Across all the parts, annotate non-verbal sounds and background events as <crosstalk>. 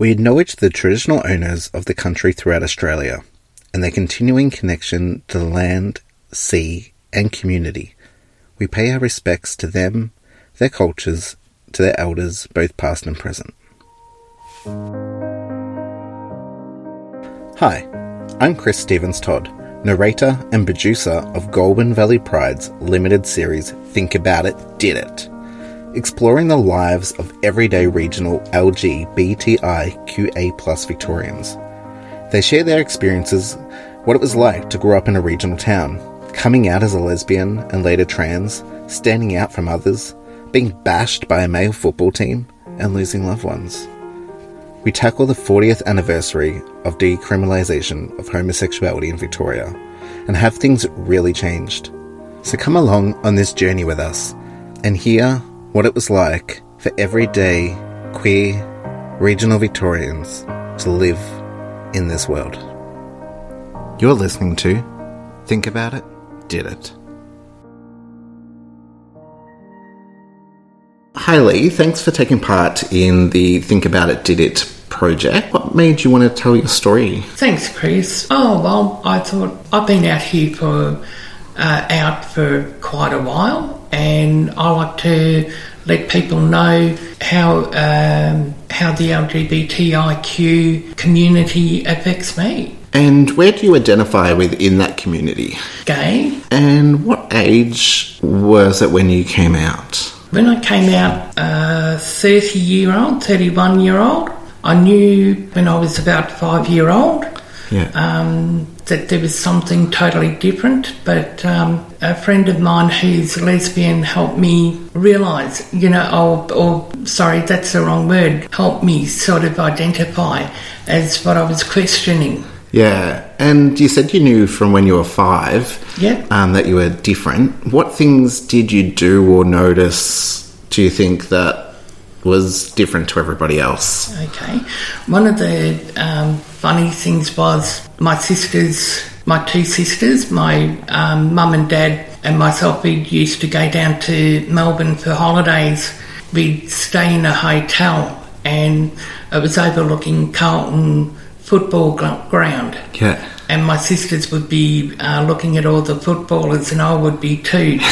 We acknowledge the traditional owners of the country throughout Australia and their continuing connection to the land, sea, and community. We pay our respects to them, their cultures, to their elders, both past and present. Hi, I'm Cris Stevens Todd, narrator and producer of Goulburn Valley Pride's limited series Think About It, Did It, exploring the lives of everyday regional LGBTIQA Victorians. They share their experiences, what it was like to grow up in a regional town, coming out as a lesbian and later trans, standing out from others, being bashed by a male football team, and losing loved ones. We tackle the 40th anniversary of decriminalisation of homosexuality in Victoria and have things really changed. So come along on this journey with us and hear what it was like for everyday queer regional Victorians to live in this world. You're listening to Think About It, Did It. Hi Leigh, thanks for taking part in the Think About It, Did It project. What made you want to tell your story? Thanks, Cris. Oh, well, I thought I've been out here for uh, out for quite a while and I like to let people know how um, how the LGBTIQ community affects me. And where do you identify within that community? Gay. And what age was it when you came out? When I came out, uh, 30 year old, 31 year old, I knew when I was about five year old Yeah. um, that there was something totally different. But um, a friend of mine who's lesbian helped me realise, you know, or, or sorry, that's the wrong word, helped me sort of identify as what I was questioning. yeah. And you said you knew from when you were five Yeah. um, that you were different. What things did you do or notice, do you think, that was different to everybody else? Okay. One of the um, funny things was my sisters, my two sisters, my um, mum and dad, and myself, we used to go down to Melbourne for holidays. We'd stay in a hotel, and it was overlooking Carlton football ground. Yeah. And my sisters would be uh, looking at all the footballers, and I would be too. <laughs>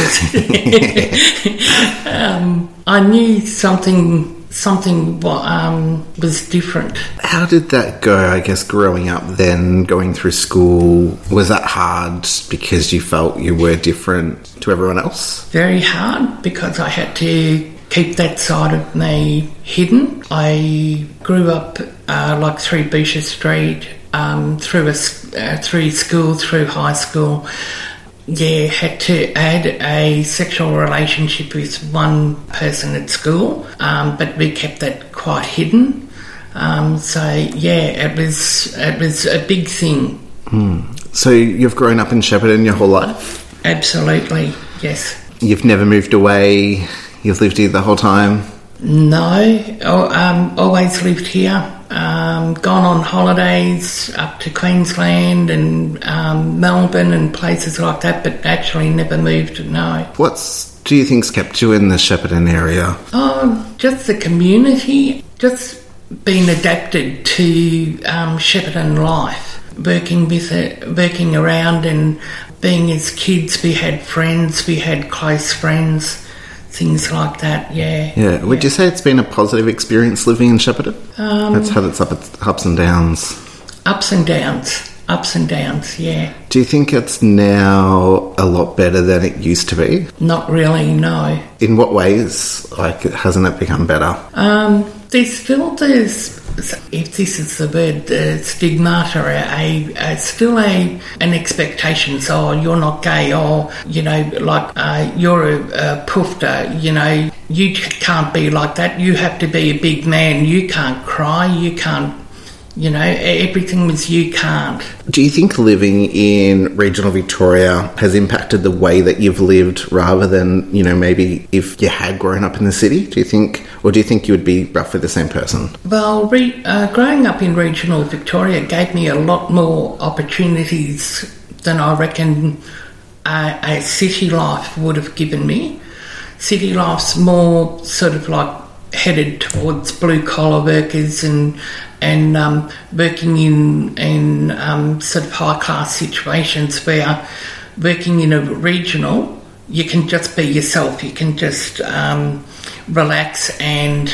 <laughs> um, I knew something something um, was different. How did that go, I guess, growing up then, going through school? Was that hard because you felt you were different to everyone else? Very hard because I had to keep that side of me hidden. I grew up uh, like through Bourchier Street, um, through a uh, through school, through high school. Yeah, had to add a sexual relationship with one person at school, um, but we kept that quite hidden. Um, so yeah, it was it was a big thing. So you've grown up in Shepparton your whole life? Absolutely, yes. You've never moved away? You've lived here the whole time? No, oh, um, always lived here. Um, gone on holidays up to Queensland and um, Melbourne and places like that, but actually never moved. No. What's do you think's kept you in the Shepparton area? Oh, just the community, just being adapted to um, Shepparton life, working with it, working around, and being as kids, we had friends, we had close friends, things like that. Yeah. Yeah. Would you say it's been a positive experience living in Shepparton? Um, it's had its ups and downs. Ups and downs, ups and downs. Yeah. Do you think it's now a lot better than it used to be? Not really. No. In what ways? Like, hasn't it become better? Um, there's still there's if this is the word the stigmata a, still a an expectation. So you're not gay or you know like uh, you're a, a poofter you know. You can't be like that. You have to be a big man. You can't cry. You can't you know everything was you can't Do you think living in regional Victoria has impacted the way that you've lived rather than, you know, maybe if you had grown up in the city? Do you think, or do you think you would be roughly the same person? Well, re- uh, growing up in regional Victoria gave me a lot more opportunities than I reckon uh, a city life would have given me. City life's more sort of like headed towards blue collar workers and and um, working in in um, sort of high class situations where working in a regional, you can just be yourself. You can just um, relax and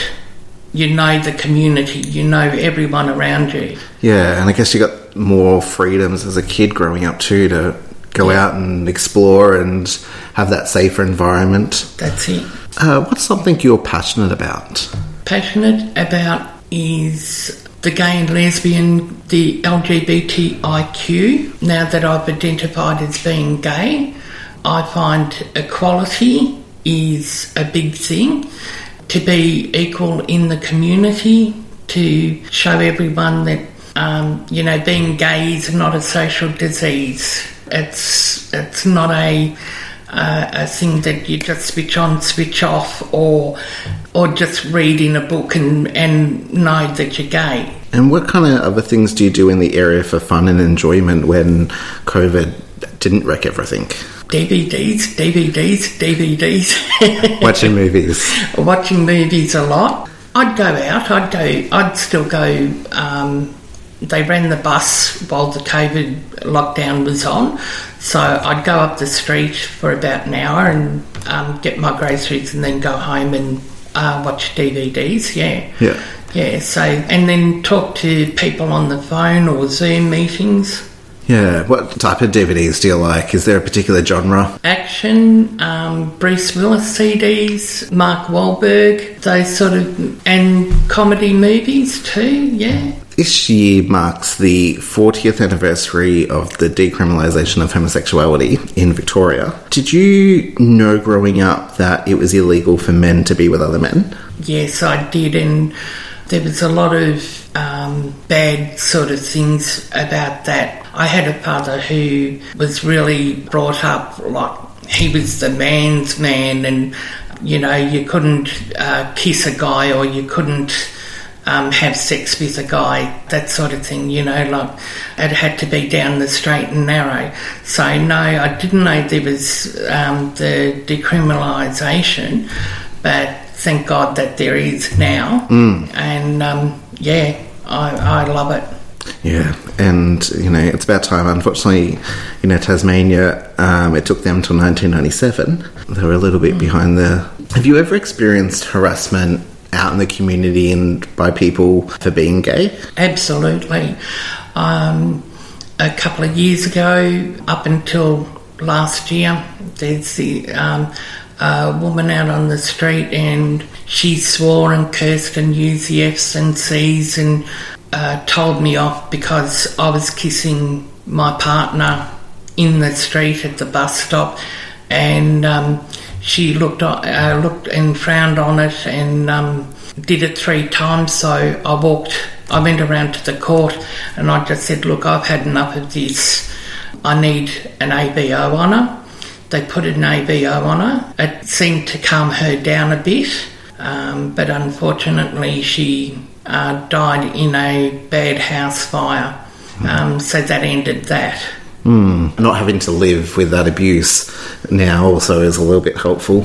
you know the community, you know everyone around you. Yeah, and I guess you got more freedoms as a kid growing up too to go Yeah. out and explore and have that safer environment. That's it. Uh, what's something you're passionate about? Passionate about is the gay and lesbian, the LGBTIQ. Now that I've identified as being gay, I find equality is a big thing. To be equal in the community, to show everyone that um, you know being gay is not a social disease. It's it's not a uh, a thing that you just switch on, switch off, or or just read in a book and and know that you're gay. And what kind of other things do you do in the area for fun and enjoyment when COVID didn't wreck everything? DVDs, DVDs, DVDs. <laughs> Watching movies. Watching movies a lot. I'd go out. I'd go. I'd still go. Um, they ran the bus while the COVID lockdown was on, so I'd go up the street for about an hour and um, get my groceries, and then go home and uh, watch DVDs. Yeah. Yeah. Yeah, so, and then talk to people on the phone or Zoom meetings. Yeah. What type of DVDs do you like? Is there a particular genre? Action, um, Bruce Willis CDs, Mark Wahlberg, those sort of, and comedy movies too, yeah. This year marks the 40th anniversary of the decriminalisation of homosexuality in Victoria. Did you know growing up that it was illegal for men to be with other men? Yes, I did, and there was a lot of um, bad sort of things about that. I had a father who was really brought up like he was the man's man, and you know, you couldn't uh, kiss a guy or you couldn't. Um, have sex with a guy, that sort of thing, you know, like it had to be down the straight and narrow. So, no, I didn't know there was um, the decriminalisation, but thank God that there is now. And um, yeah, I, I love it. Yeah, and you know it's about time. Unfortunately, you know Tasmania, um, it took them till 1997. They were a little bit behind the. Have you ever experienced harassment out in the community and by people for being gay? Absolutely. Um, a couple of years ago, up until last year, there's the um, a woman out on the street and she swore and cursed and used the F's and C's and uh, told me off because I was kissing my partner in the street at the bus stop, and um, she looked uh, looked and frowned on it and um, did it three times. So I walked, I went around to the court, and I just said, "Look, I've had enough of this. I need an ABO on her." They put an ABO on her. It seemed to calm her down a bit, um, but unfortunately, she uh, died in a bad house fire. Um, so that ended that. Mm, not having to live with that abuse now also is a little bit helpful.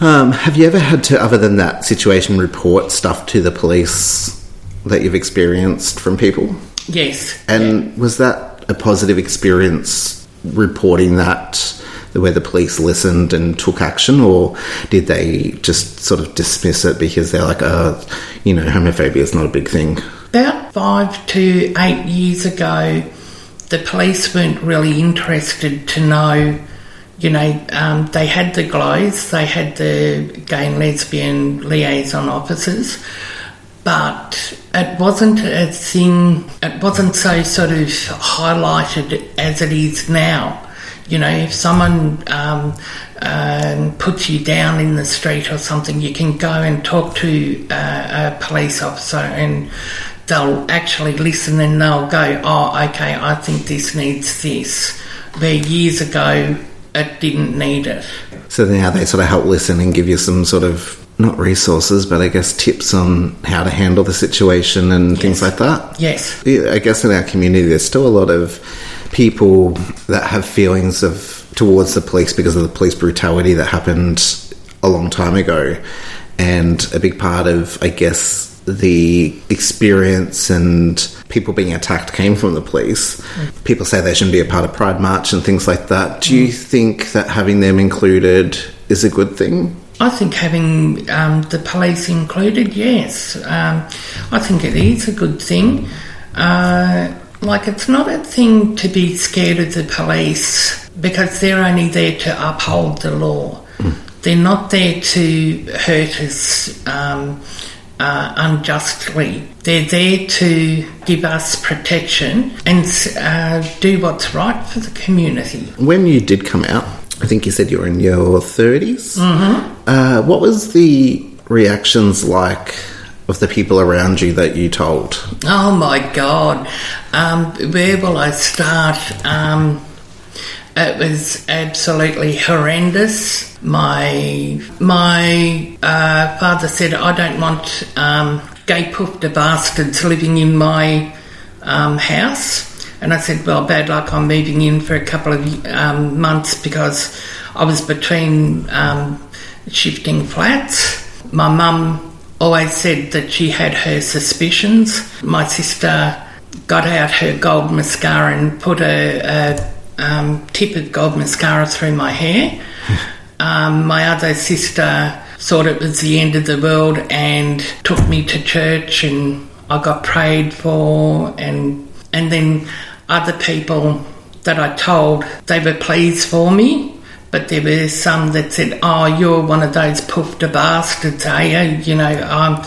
Um, have you ever had to, other than that situation, report stuff to the police that you've experienced from people? Yes. And was that a positive experience reporting that where the police listened and took action, or did they just sort of dismiss it because they're like, uh, you know, homophobia is not a big thing? About five to eight years ago, the police weren't really interested to know. You know, um, they had the GLLOs, they had the gay and lesbian liaison officers, but it wasn't a thing, it wasn't so sort of highlighted as it is now. You know, if someone um, um, puts you down in the street or something, you can go and talk to uh, a police officer and they'll actually listen and they'll go, oh, okay, I think this needs this. Where years ago, it didn't need it. So now they sort of help listen and give you some sort of not resources, but I guess tips on how to handle the situation and things like that. Yes. I guess in our community, there's still a lot of people that have feelings of towards the police because of the police brutality that happened a long time ago. and a big part of, I guess, the experience and people being attacked came from the police. People say they shouldn't be a part of Pride March and things like that. Do you think that having them included is a good thing? I think having um, the police included, yes. Um, I think it is a good thing. Uh, like, it's not a thing to be scared of the police because they're only there to uphold the law. They're not there to hurt us um, uh, unjustly. They're there to give us protection and uh, do what's right for the community. When you did come out, I think you said you were in your 30s. Mm-hmm. Uh, what was the reactions like of the people around you that you told? Oh my God. Um, where will I start? Um, it was absolutely horrendous. My my uh, father said, "I don't want um, gay poofter bastards living in my um, house." And I said, "Well, bad luck. I'm moving in for a couple of um, months because I was between um, shifting flats." My mum always said that she had her suspicions. My sister got out her gold mascara and put a, a um, tip of gold mascara through my hair. <laughs> Um, my other sister thought it was the end of the world and took me to church, and I got prayed for, and and then other people that I told they were pleased for me. But there were some that said, "Oh, you're one of those poofed bastards, are you? You know, I'm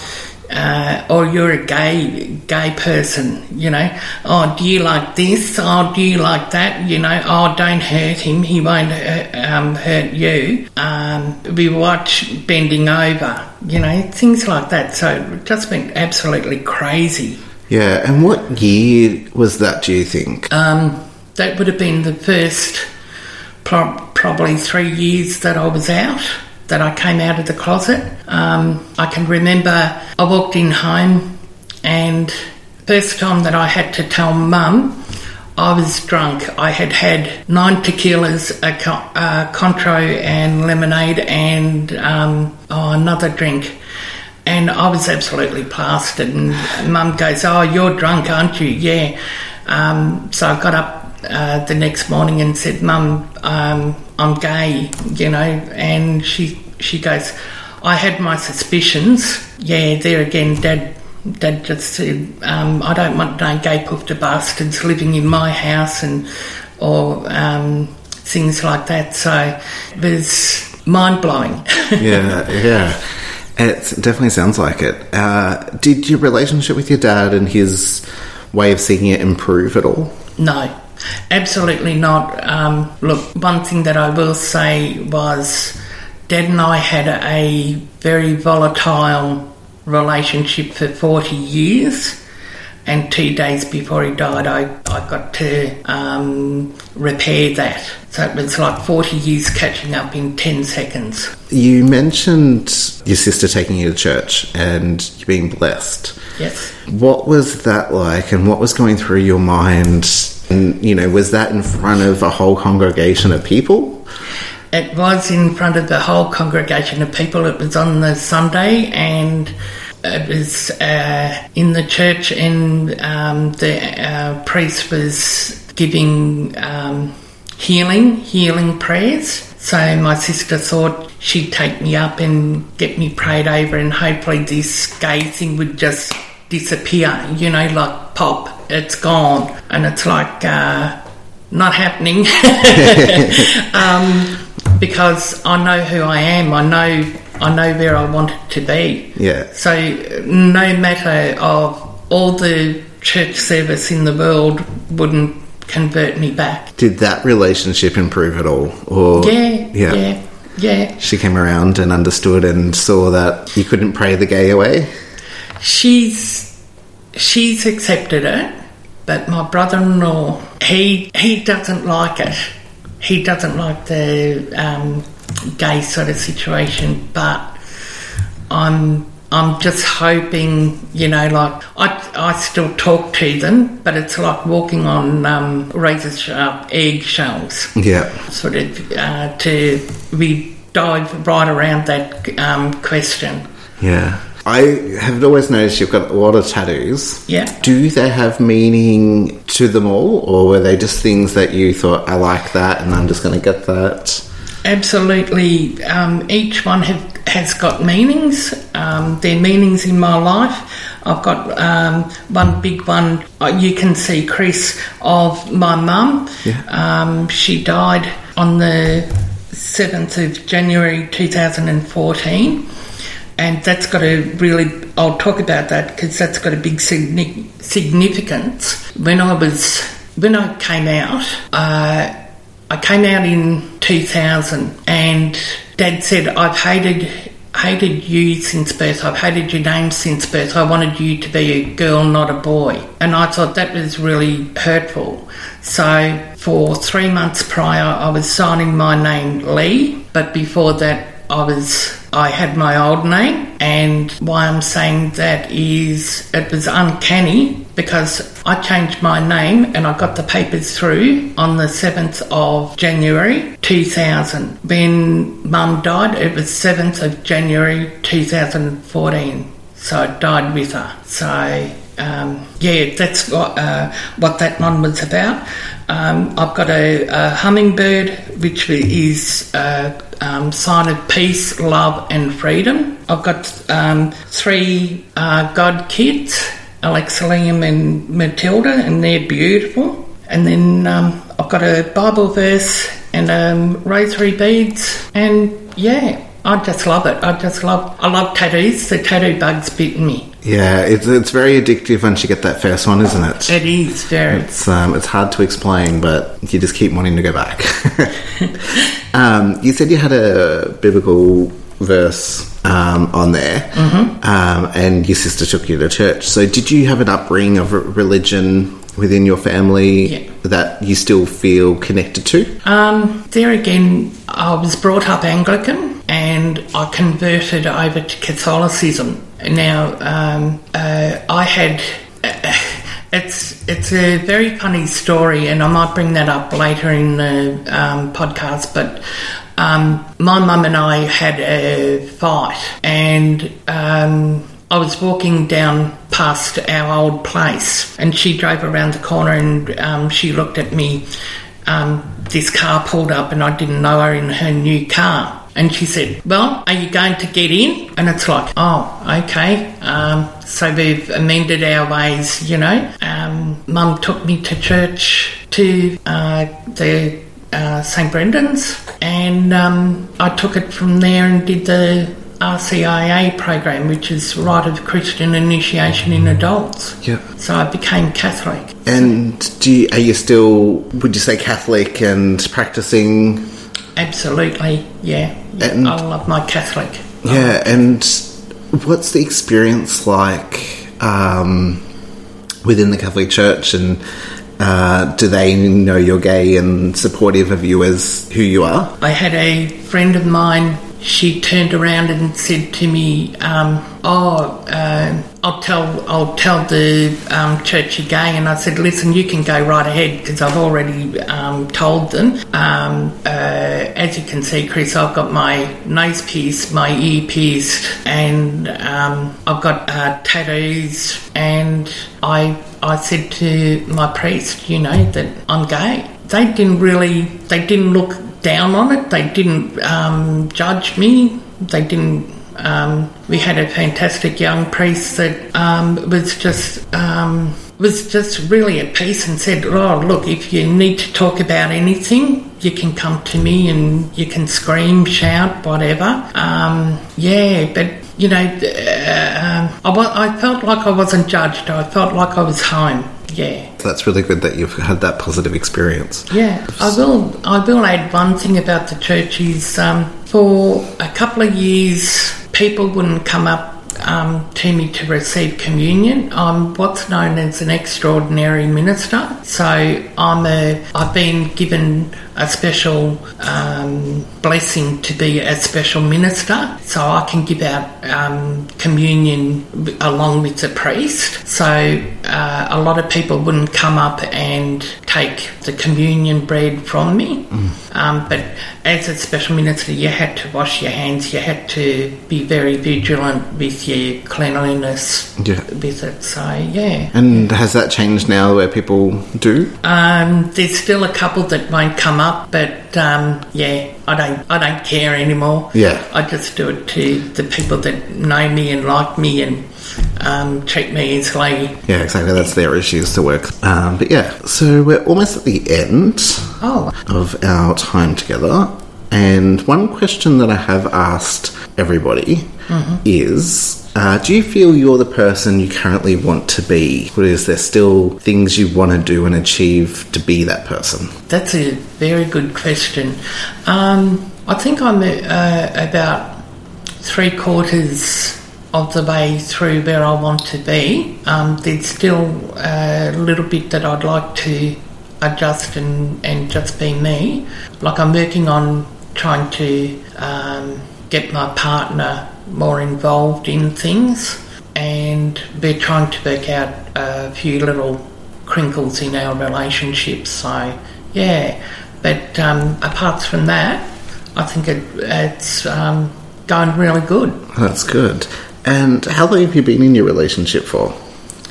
uh, or you're a gay gay person, you know. Oh, do you like this? Oh, do you like that? You know. Oh, don't hurt him. He won't hurt, um, hurt you. Um, we watch bending over, you know, things like that. So it just went absolutely crazy. Yeah, and what year was that? Do you think? Um, that would have been the first, pro- probably three years that I was out that I came out of the closet. Um, I can remember I walked in home and first time that I had to tell mum I was drunk. I had had nine tequilas, a, a Cointreau and lemonade and um, oh, another drink. And I was absolutely plastered. And mum goes, Oh, you're drunk, aren't you? Yeah. Um, so I got up uh, the next morning and said, Mum, um, I'm gay, you know, and she she goes, I had my suspicions. Yeah, there again, Dad. Dad just said, um, I don't want no gay poofter bastards living in my house and or um, things like that. So it was mind blowing. <laughs> yeah, yeah. It definitely sounds like it. Uh, did your relationship with your dad and his way of seeing it improve at all? No, absolutely not. Um, look, one thing that I will say was Dad and I had a very volatile relationship for 40 years. And two days before he died, I, I got to um, repair that. So it was like 40 years catching up in 10 seconds. You mentioned your sister taking you to church and you being blessed. Yes. What was that like and what was going through your mind? And, you know, was that in front of a whole congregation of people? It was in front of the whole congregation of people. It was on the Sunday and it was uh, in the church, and um, the uh, priest was giving um, healing, healing prayers. So my sister thought she'd take me up and get me prayed over, and hopefully this gay thing would just disappear. You know, like pop, it's gone, and it's like uh, not happening. <laughs> um, because I know who I am. I know I know where I want it to be. Yeah. So no matter of all the church service in the world wouldn't convert me back. Did that relationship improve at all? Or yeah, yeah, yeah, yeah. She came around and understood and saw that you couldn't pray the gay away. She's she's accepted it, but my brother-in-law he he doesn't like it he doesn't like the um, gay sort of situation, but I'm I'm just hoping, you know, like I, I still talk to them, but it's like walking on um, razor sharp eggshells. Yeah, sort of uh, to we dive right around that um, question. Yeah. I have always noticed you've got a lot of tattoos. Yeah. Do they have meaning to them all, or were they just things that you thought, I like that and I'm just going to get that? Absolutely. Um, each one have, has got meanings. Um, they're meanings in my life. I've got um, one big one. uh, You can see Cris of my mum. Yeah. Um, she died on the seventh of January two thousand and that's got a really. I'll talk about that because that's got a big signi- significance. When I was when I came out. Uh, I came out in 2000 and Dad said, I've hated hated you since birth. I've hated your name since birth. I wanted you to be a girl, not a boy. And I thought that was really hurtful. So for three months prior, I was signing my name Leigh, but before that, I was I had my old name, and why I'm saying that is it was uncanny because I changed my name and I got the papers through on the 7th of January 2000. When Mum died, it was 7th of January 2014, so I died with her. So um, yeah, that's what uh, what that one was about. Um, I've got a, a hummingbird, which is a um, sign of peace, love, and freedom. I've got um, three uh, god kids, Alexa, Liam, and Matilda, and they're beautiful. And then um, I've got a Bible verse and um, rosary beads, and yeah, I just love it. I just love. I love tattoos. The tattoo bug's bitten me. Yeah, it's, it's very addictive once you get that first one, isn't it? It is very. It's um, it's hard to explain, but you just keep wanting to go back. <laughs> um, you said you had a biblical verse um, on there, Mm-hmm. um, and your sister took you to church. So, did you have an upbringing of religion within your family Yeah. that you still feel connected to? Um, there again, I was brought up Anglican and I converted over to Catholicism. Now, um, uh, I had. <laughs> it's it's a very funny story, and I might bring that up later in the um, podcast. But um, my mum and I had a fight, and um, I was walking down past our old place, and she drove around the corner, and um, she looked at me. Um, this car pulled up, and I didn't know her in her new car. And she said, Well, are you going to get in? And it's like, Oh, okay. Um, so we've amended our ways, you know. Um, Mum took me to church to uh, the uh, St. Brendan's, and um, I took it from there and did the RCIA program, which is Rite of Christian Initiation in Adults. Yeah. So I became Catholic. And do you, are you still, would you say, Catholic and practicing? Absolutely, yeah. yeah And- I love my Catholic. Yeah, and what's the experience like um, within the Catholic Church? And uh, do they know you're gay and supportive of you as who you are? I had a friend of mine. She turned around and said to me, um, "Oh, uh, I'll tell, I'll tell the um, church you're gay." And I said, "Listen, you can go right ahead because I've already um, told them." Um, uh, as you can see, Cris, I've got my nose pierced, my ear pierced, and um, I've got uh, tattoos. And I, I said to my priest, you know, that I'm gay. They didn't really, they didn't look down on it. They didn't um, judge me. They didn't. Um, we had a fantastic young priest that um, was just um, was just really at peace and said, "Oh, look, if you need to talk about anything, you can come to me and you can scream, shout, whatever." Um, yeah, but you know, uh, um, I, I felt like I wasn't judged. I felt like I was home. Yeah. That's really good that you've had that positive experience. Yeah, I will. I will add one thing about the church is um, for a couple of years, people wouldn't come up um, to me to receive communion. I'm what's known as an extraordinary minister. So I'm a. I've been given a special um, blessing to be a special minister, so I can give out um, communion along with the priest. So uh, a lot of people wouldn't come up and take the communion bread from me, um, but as a special minister, you had to wash your hands. You had to be very vigilant with your cleanliness Yeah. with it. So yeah. And has that changed now where people do? Um, there's still a couple that won't come up, but um, yeah, I don't, I don't care anymore. Yeah. I just do it to the people that know me and like me and um, treat me as lady. Yeah, exactly. That's their issues to work. Um, but yeah, so we're almost at the end Oh, of our time together. And one question that I have asked everybody is uh, Do you feel you're the person you currently want to be? Or is there still things you want to do and achieve to be that person? that's a very good question. Um, I think I'm uh, about three quarters of the way through where I want to be. Um, there's still a little bit that I'd like to adjust and, and just be me. Like I'm working on trying to um, get my partner more involved in things, and we're trying to work out a few little crinkles in our relationship. So, yeah. But um, apart from that, I think it, it's um, going really good. That's good. And how long have you been in your relationship for?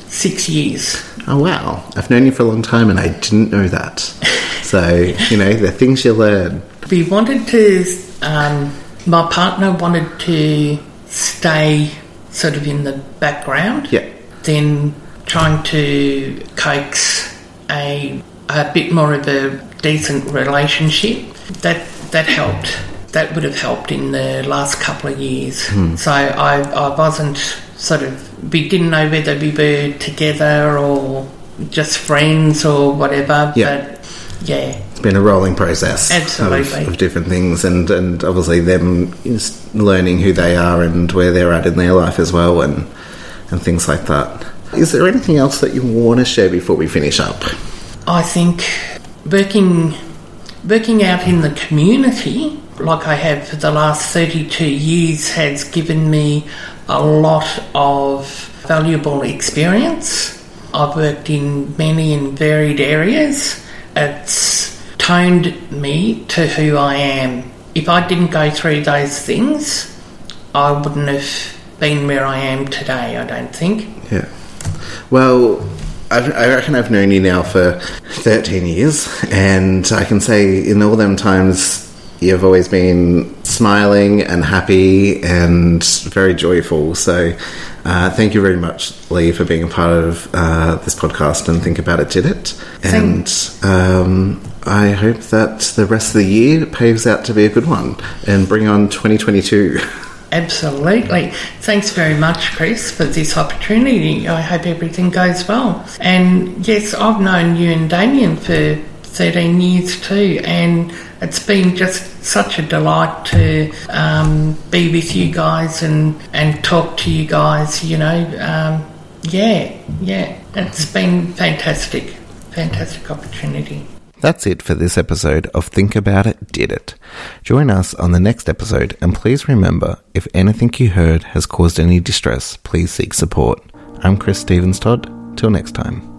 Six years. Oh, wow. I've known you for a long time and I didn't know that. So, you know, the things you learn. We wanted to, um, my partner wanted to stay sort of in the background. Yeah. Then trying to coax a, a bit more of a decent relationship. That, that helped. That would have helped in the last couple of years. Hmm. So I, I wasn't sort of, we didn't know whether we were together or just friends or whatever. Yeah. But yeah, been a rolling process of- Absolutely. Of, different things and, and obviously them learning who they are and where they're at in their life as well and, and things like that. Is there anything else that you want to share before we finish up? I think working working out in the community, like I have for the last 32 years, has given me a lot of valuable experience. I've worked in many and varied areas. It's toned me to who I am. If I didn't go through those things, I wouldn't have been where I am today, I don't think. Yeah. Well, I, I reckon I've known you now for 13 years, and I can say in all them times you've always been smiling and happy and very joyful. So, uh, thank you very much, Leigh, for being a part of uh, this podcast and Think About It Did It. And um, I hope that the rest of the year paves out to be a good one and bring on 2022. Absolutely. Thanks very much, Cris, for this opportunity. I hope everything goes well. And yes, I've known you and Damien for 13 years too, and it's been just such a delight to um, be with you guys and, and talk to you guys, you know. Um, yeah, yeah, it's been fantastic. Fantastic opportunity. That's it for this episode of Think About It, Did It. Join us on the next episode, and please remember if anything you heard has caused any distress, please seek support. I'm Cris Stevens Todd. Till next time.